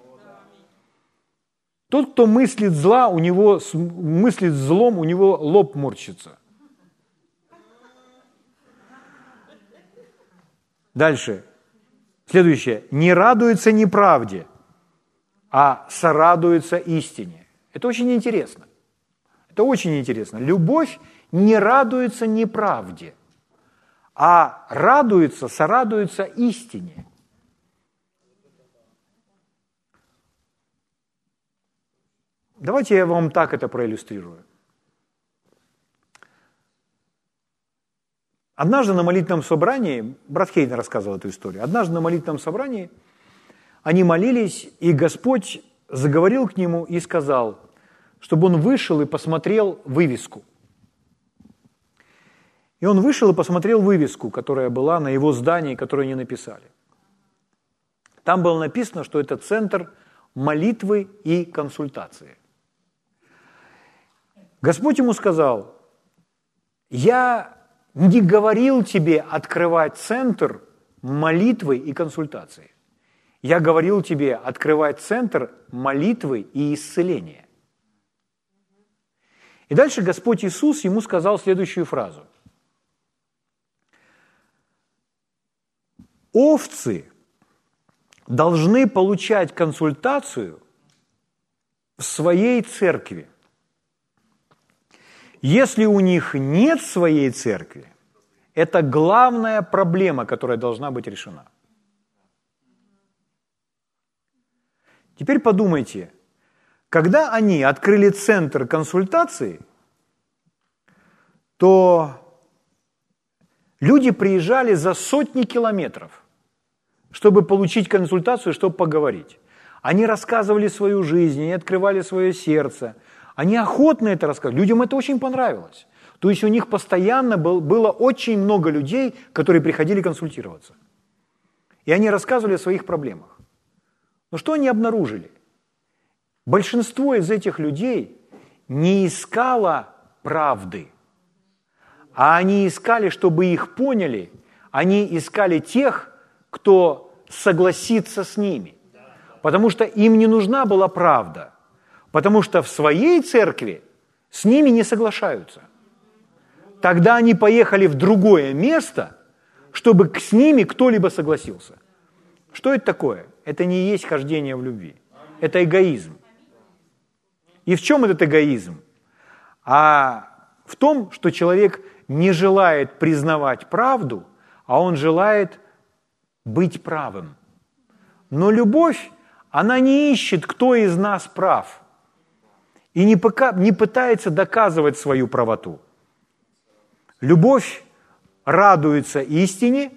Тот, кто мыслит зла, у него мыслит злом, у него лоб морщится. Дальше. Следующее. Не радуется неправде, а сорадуется истине. Это очень интересно. Это очень интересно. Любовь не радуется неправде, а радуется, сорадуется истине. Давайте я вам так это проиллюстрирую. Однажды на молитвенном собрании, брат Хейн рассказывал эту историю, однажды на молитвенном собрании они молились, и Господь заговорил к нему и сказал, чтобы он вышел и посмотрел вывеску. И он вышел и посмотрел вывеску, которая была на его здании, которую они написали. Там было написано, что это центр молитвы и консультации. Господь ему сказал, я не говорил тебе открывать центр молитвы и консультации. Я говорил тебе открывать центр молитвы и исцеления. И дальше Господь Иисус ему сказал следующую фразу. Овцы должны получать консультацию в своей церкви. Если у них нет своей церкви, это главная проблема, которая должна быть решена. Теперь подумайте, когда они открыли центр консультации, то люди приезжали за сотни километров, чтобы получить консультацию, чтобы поговорить. Они рассказывали свою жизнь, они открывали свое сердце – они охотно это рассказывали. Людям это очень понравилось. То есть у них постоянно был, было очень много людей, которые приходили консультироваться. И они рассказывали о своих проблемах. Но что они обнаружили? Большинство из этих людей не искало правды, а они искали, чтобы их поняли, они искали тех, кто согласится с ними. Потому что им не нужна была правда – Потому что в своей церкви с ними не соглашаются. Тогда они поехали в другое место, чтобы с ними кто-либо согласился. Что это такое? Это не есть хождение в любви. Это эгоизм. И в чем этот эгоизм? А в том, что человек не желает признавать правду, а он желает быть правым. Но любовь, она не ищет, кто из нас прав и не, пока, не пытается доказывать свою правоту. Любовь радуется истине,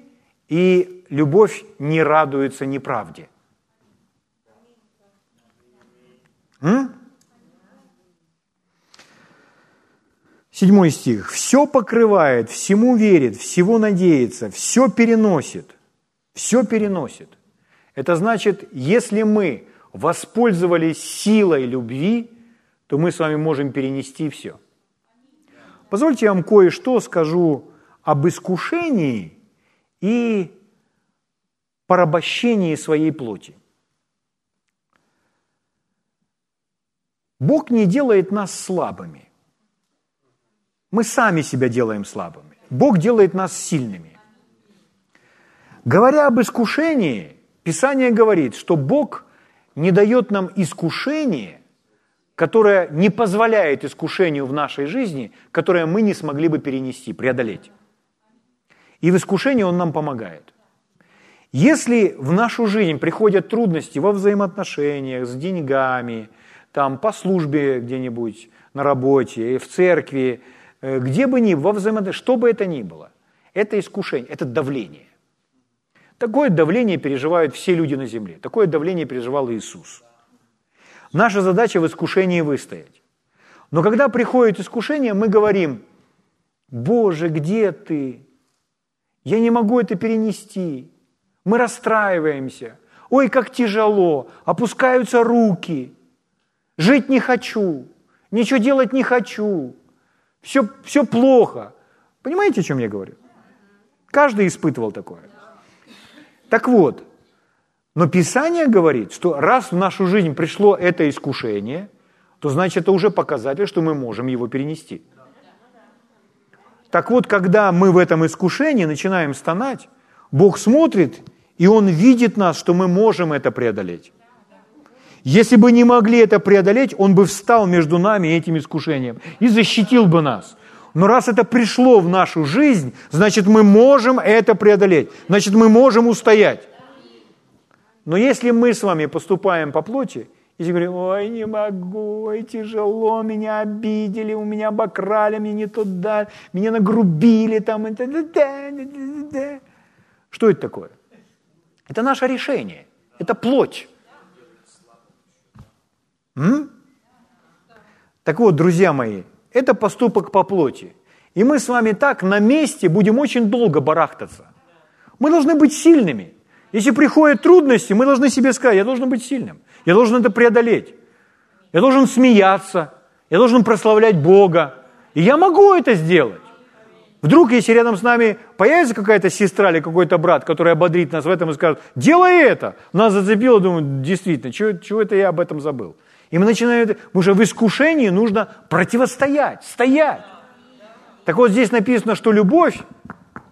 и любовь не радуется неправде. М? Седьмой стих. «Все покрывает, всему верит, всего надеется, все переносит». Все переносит. Это значит, если мы воспользовались силой любви, то мы с вами можем перенести все. Позвольте я вам кое-что скажу об искушении и порабощении своей плоти. Бог не делает нас слабыми. Мы сами себя делаем слабыми. Бог делает нас сильными. Говоря об искушении, Писание говорит, что Бог не дает нам искушение, которое не позволяет искушению в нашей жизни, которое мы не смогли бы перенести, преодолеть. И в искушении Он нам помогает. Если в нашу жизнь приходят трудности во взаимоотношениях, с деньгами, там, по службе где-нибудь, на работе, в церкви, э, где бы ни, во взаимоотношениях, что бы это ни было, это искушение, это давление. Такое давление переживают все люди на земле. Такое давление переживал Иисус. Наша задача в искушении выстоять. Но когда приходит искушение, мы говорим, Боже, где ты? Я не могу это перенести. Мы расстраиваемся. Ой, как тяжело. Опускаются руки. Жить не хочу. Ничего делать не хочу. Все, все плохо. Понимаете, о чем я говорю? Каждый испытывал такое. Так вот, но Писание говорит, что раз в нашу жизнь пришло это искушение, то значит это уже показатель, что мы можем его перенести. Так вот, когда мы в этом искушении начинаем стонать, Бог смотрит, и Он видит нас, что мы можем это преодолеть. Если бы не могли это преодолеть, Он бы встал между нами и этим искушением и защитил бы нас. Но раз это пришло в нашу жизнь, значит, мы можем это преодолеть. Значит, мы можем устоять. Но если мы с вами поступаем по плоти, и говорим, ой, не могу, ой, тяжело, меня обидели, у меня обокрали, мне не туда, меня нагрубили, там, да, да, да, да. Что это такое? Это наше решение, это плоть. М? Так вот, друзья мои, это поступок по плоти. И мы с вами так на месте будем очень долго барахтаться. Мы должны быть сильными. Если приходят трудности, мы должны себе сказать, я должен быть сильным. Я должен это преодолеть. Я должен смеяться. Я должен прославлять Бога. И я могу это сделать. Вдруг, если рядом с нами появится какая-то сестра или какой-то брат, который ободрит нас в этом и скажет, делай это. Нас зацепило, думаю, действительно, чего, чего это я об этом забыл? И мы начинаем, что в искушении нужно противостоять, стоять. Так вот здесь написано, что любовь,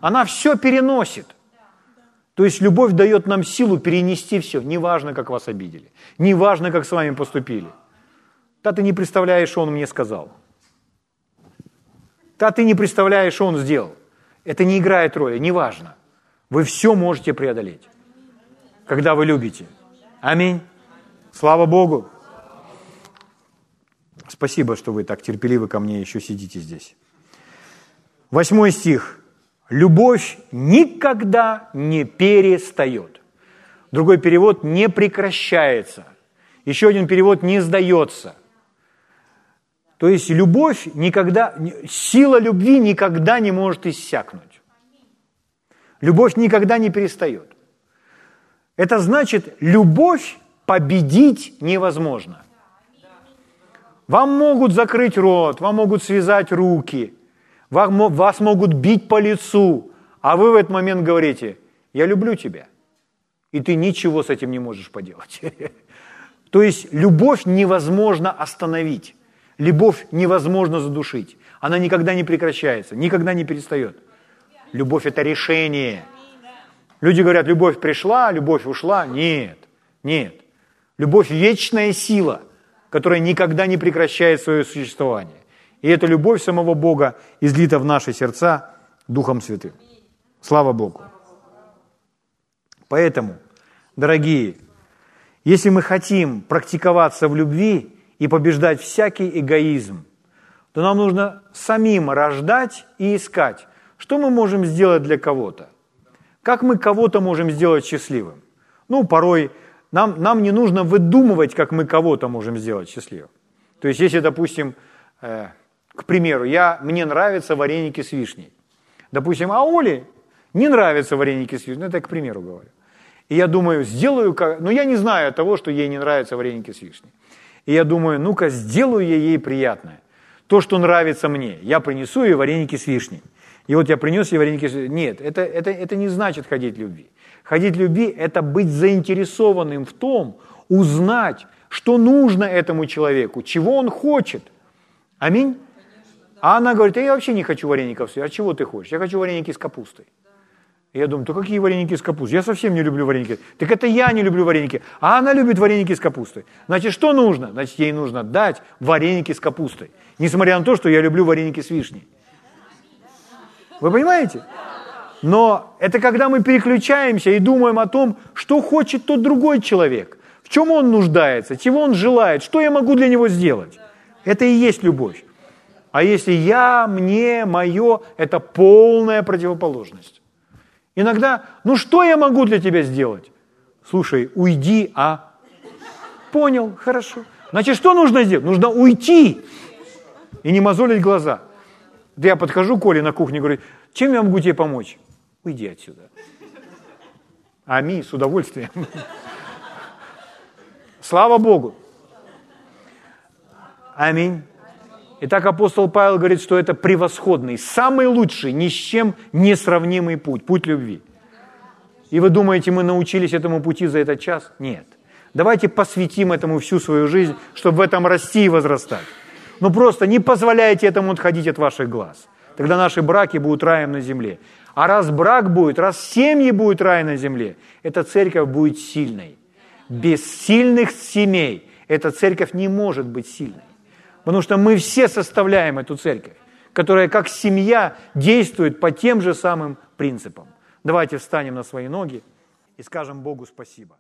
она все переносит. То есть любовь дает нам силу перенести все, неважно, как вас обидели, неважно, как с вами поступили. Да ты не представляешь, что он мне сказал. Да ты не представляешь, что он сделал. Это не играет роли, неважно. Вы все можете преодолеть, когда вы любите. Аминь. Слава Богу. Спасибо, что вы так терпеливо ко мне еще сидите здесь. Восьмой стих. Любовь никогда не перестает. Другой перевод не прекращается. Еще один перевод не сдается. То есть любовь никогда, сила любви никогда не может иссякнуть. Любовь никогда не перестает. Это значит, любовь победить невозможно. Вам могут закрыть рот, вам могут связать руки, вас могут бить по лицу, а вы в этот момент говорите, я люблю тебя. И ты ничего с этим не можешь поделать. То есть любовь невозможно остановить. Любовь невозможно задушить. Она никогда не прекращается, никогда не перестает. Любовь – это решение. Люди говорят, любовь пришла, любовь ушла. Нет, нет. Любовь – вечная сила – которая никогда не прекращает свое существование. И эта любовь самого Бога излита в наши сердца Духом Святым. Слава Богу. Поэтому, дорогие, если мы хотим практиковаться в любви и побеждать всякий эгоизм, то нам нужно самим рождать и искать, Что мы можем сделать для кого-то? Как мы кого-то можем сделать счастливым? Ну, порой нам, нам не нужно выдумывать, как мы кого-то можем сделать счастливым. То есть, если, допустим, э, к примеру, я, мне нравятся вареники с вишней. Допустим, а Оле не нравятся вареники с вишней. Ну, это я к примеру говорю. И я думаю, сделаю, как... но я не знаю того, что ей не нравятся вареники с вишней. И я думаю, ну-ка, сделаю я ей приятное. То, что нравится мне. Я принесу ей вареники с вишней. И вот я принес ей вареники с вишней. Нет, это, это, это не значит ходить любви. Ходить любви – это быть заинтересованным в том, узнать, что нужно этому человеку, чего он хочет. Аминь. А она говорит, я вообще не хочу вареников. А чего ты хочешь? Я хочу вареники с капустой. И я думаю, то какие вареники с капустой? Я совсем не люблю вареники. Так это я не люблю вареники. А она любит вареники с капустой. Значит, что нужно? Значит, ей нужно дать вареники с капустой. Несмотря на то, что я люблю вареники с вишней. Вы понимаете? Но это когда мы переключаемся и думаем о том, что хочет тот другой человек, в чем он нуждается, чего он желает, что я могу для него сделать. Это и есть любовь. А если я, мне, мое, это полная противоположность. Иногда, ну что я могу для тебя сделать? Слушай, уйди, а? Понял, хорошо. Значит, что нужно сделать? Нужно уйти и не мозолить глаза. Я подхожу Коле на кухне и говорю, чем я могу тебе помочь? Уйди отсюда. Ами, с удовольствием. Слава Богу. Аминь. Итак, апостол Павел говорит, что это превосходный, самый лучший, ни с чем не сравнимый путь, путь любви. И вы думаете, мы научились этому пути за этот час? Нет. Давайте посвятим этому всю свою жизнь, чтобы в этом расти и возрастать. Ну просто не позволяйте этому отходить от ваших глаз. Тогда наши браки будут раем на земле. А раз брак будет, раз семьи будут рай на земле, эта церковь будет сильной. Без сильных семей эта церковь не может быть сильной. Потому что мы все составляем эту церковь, которая как семья действует по тем же самым принципам. Давайте встанем на свои ноги и скажем Богу спасибо.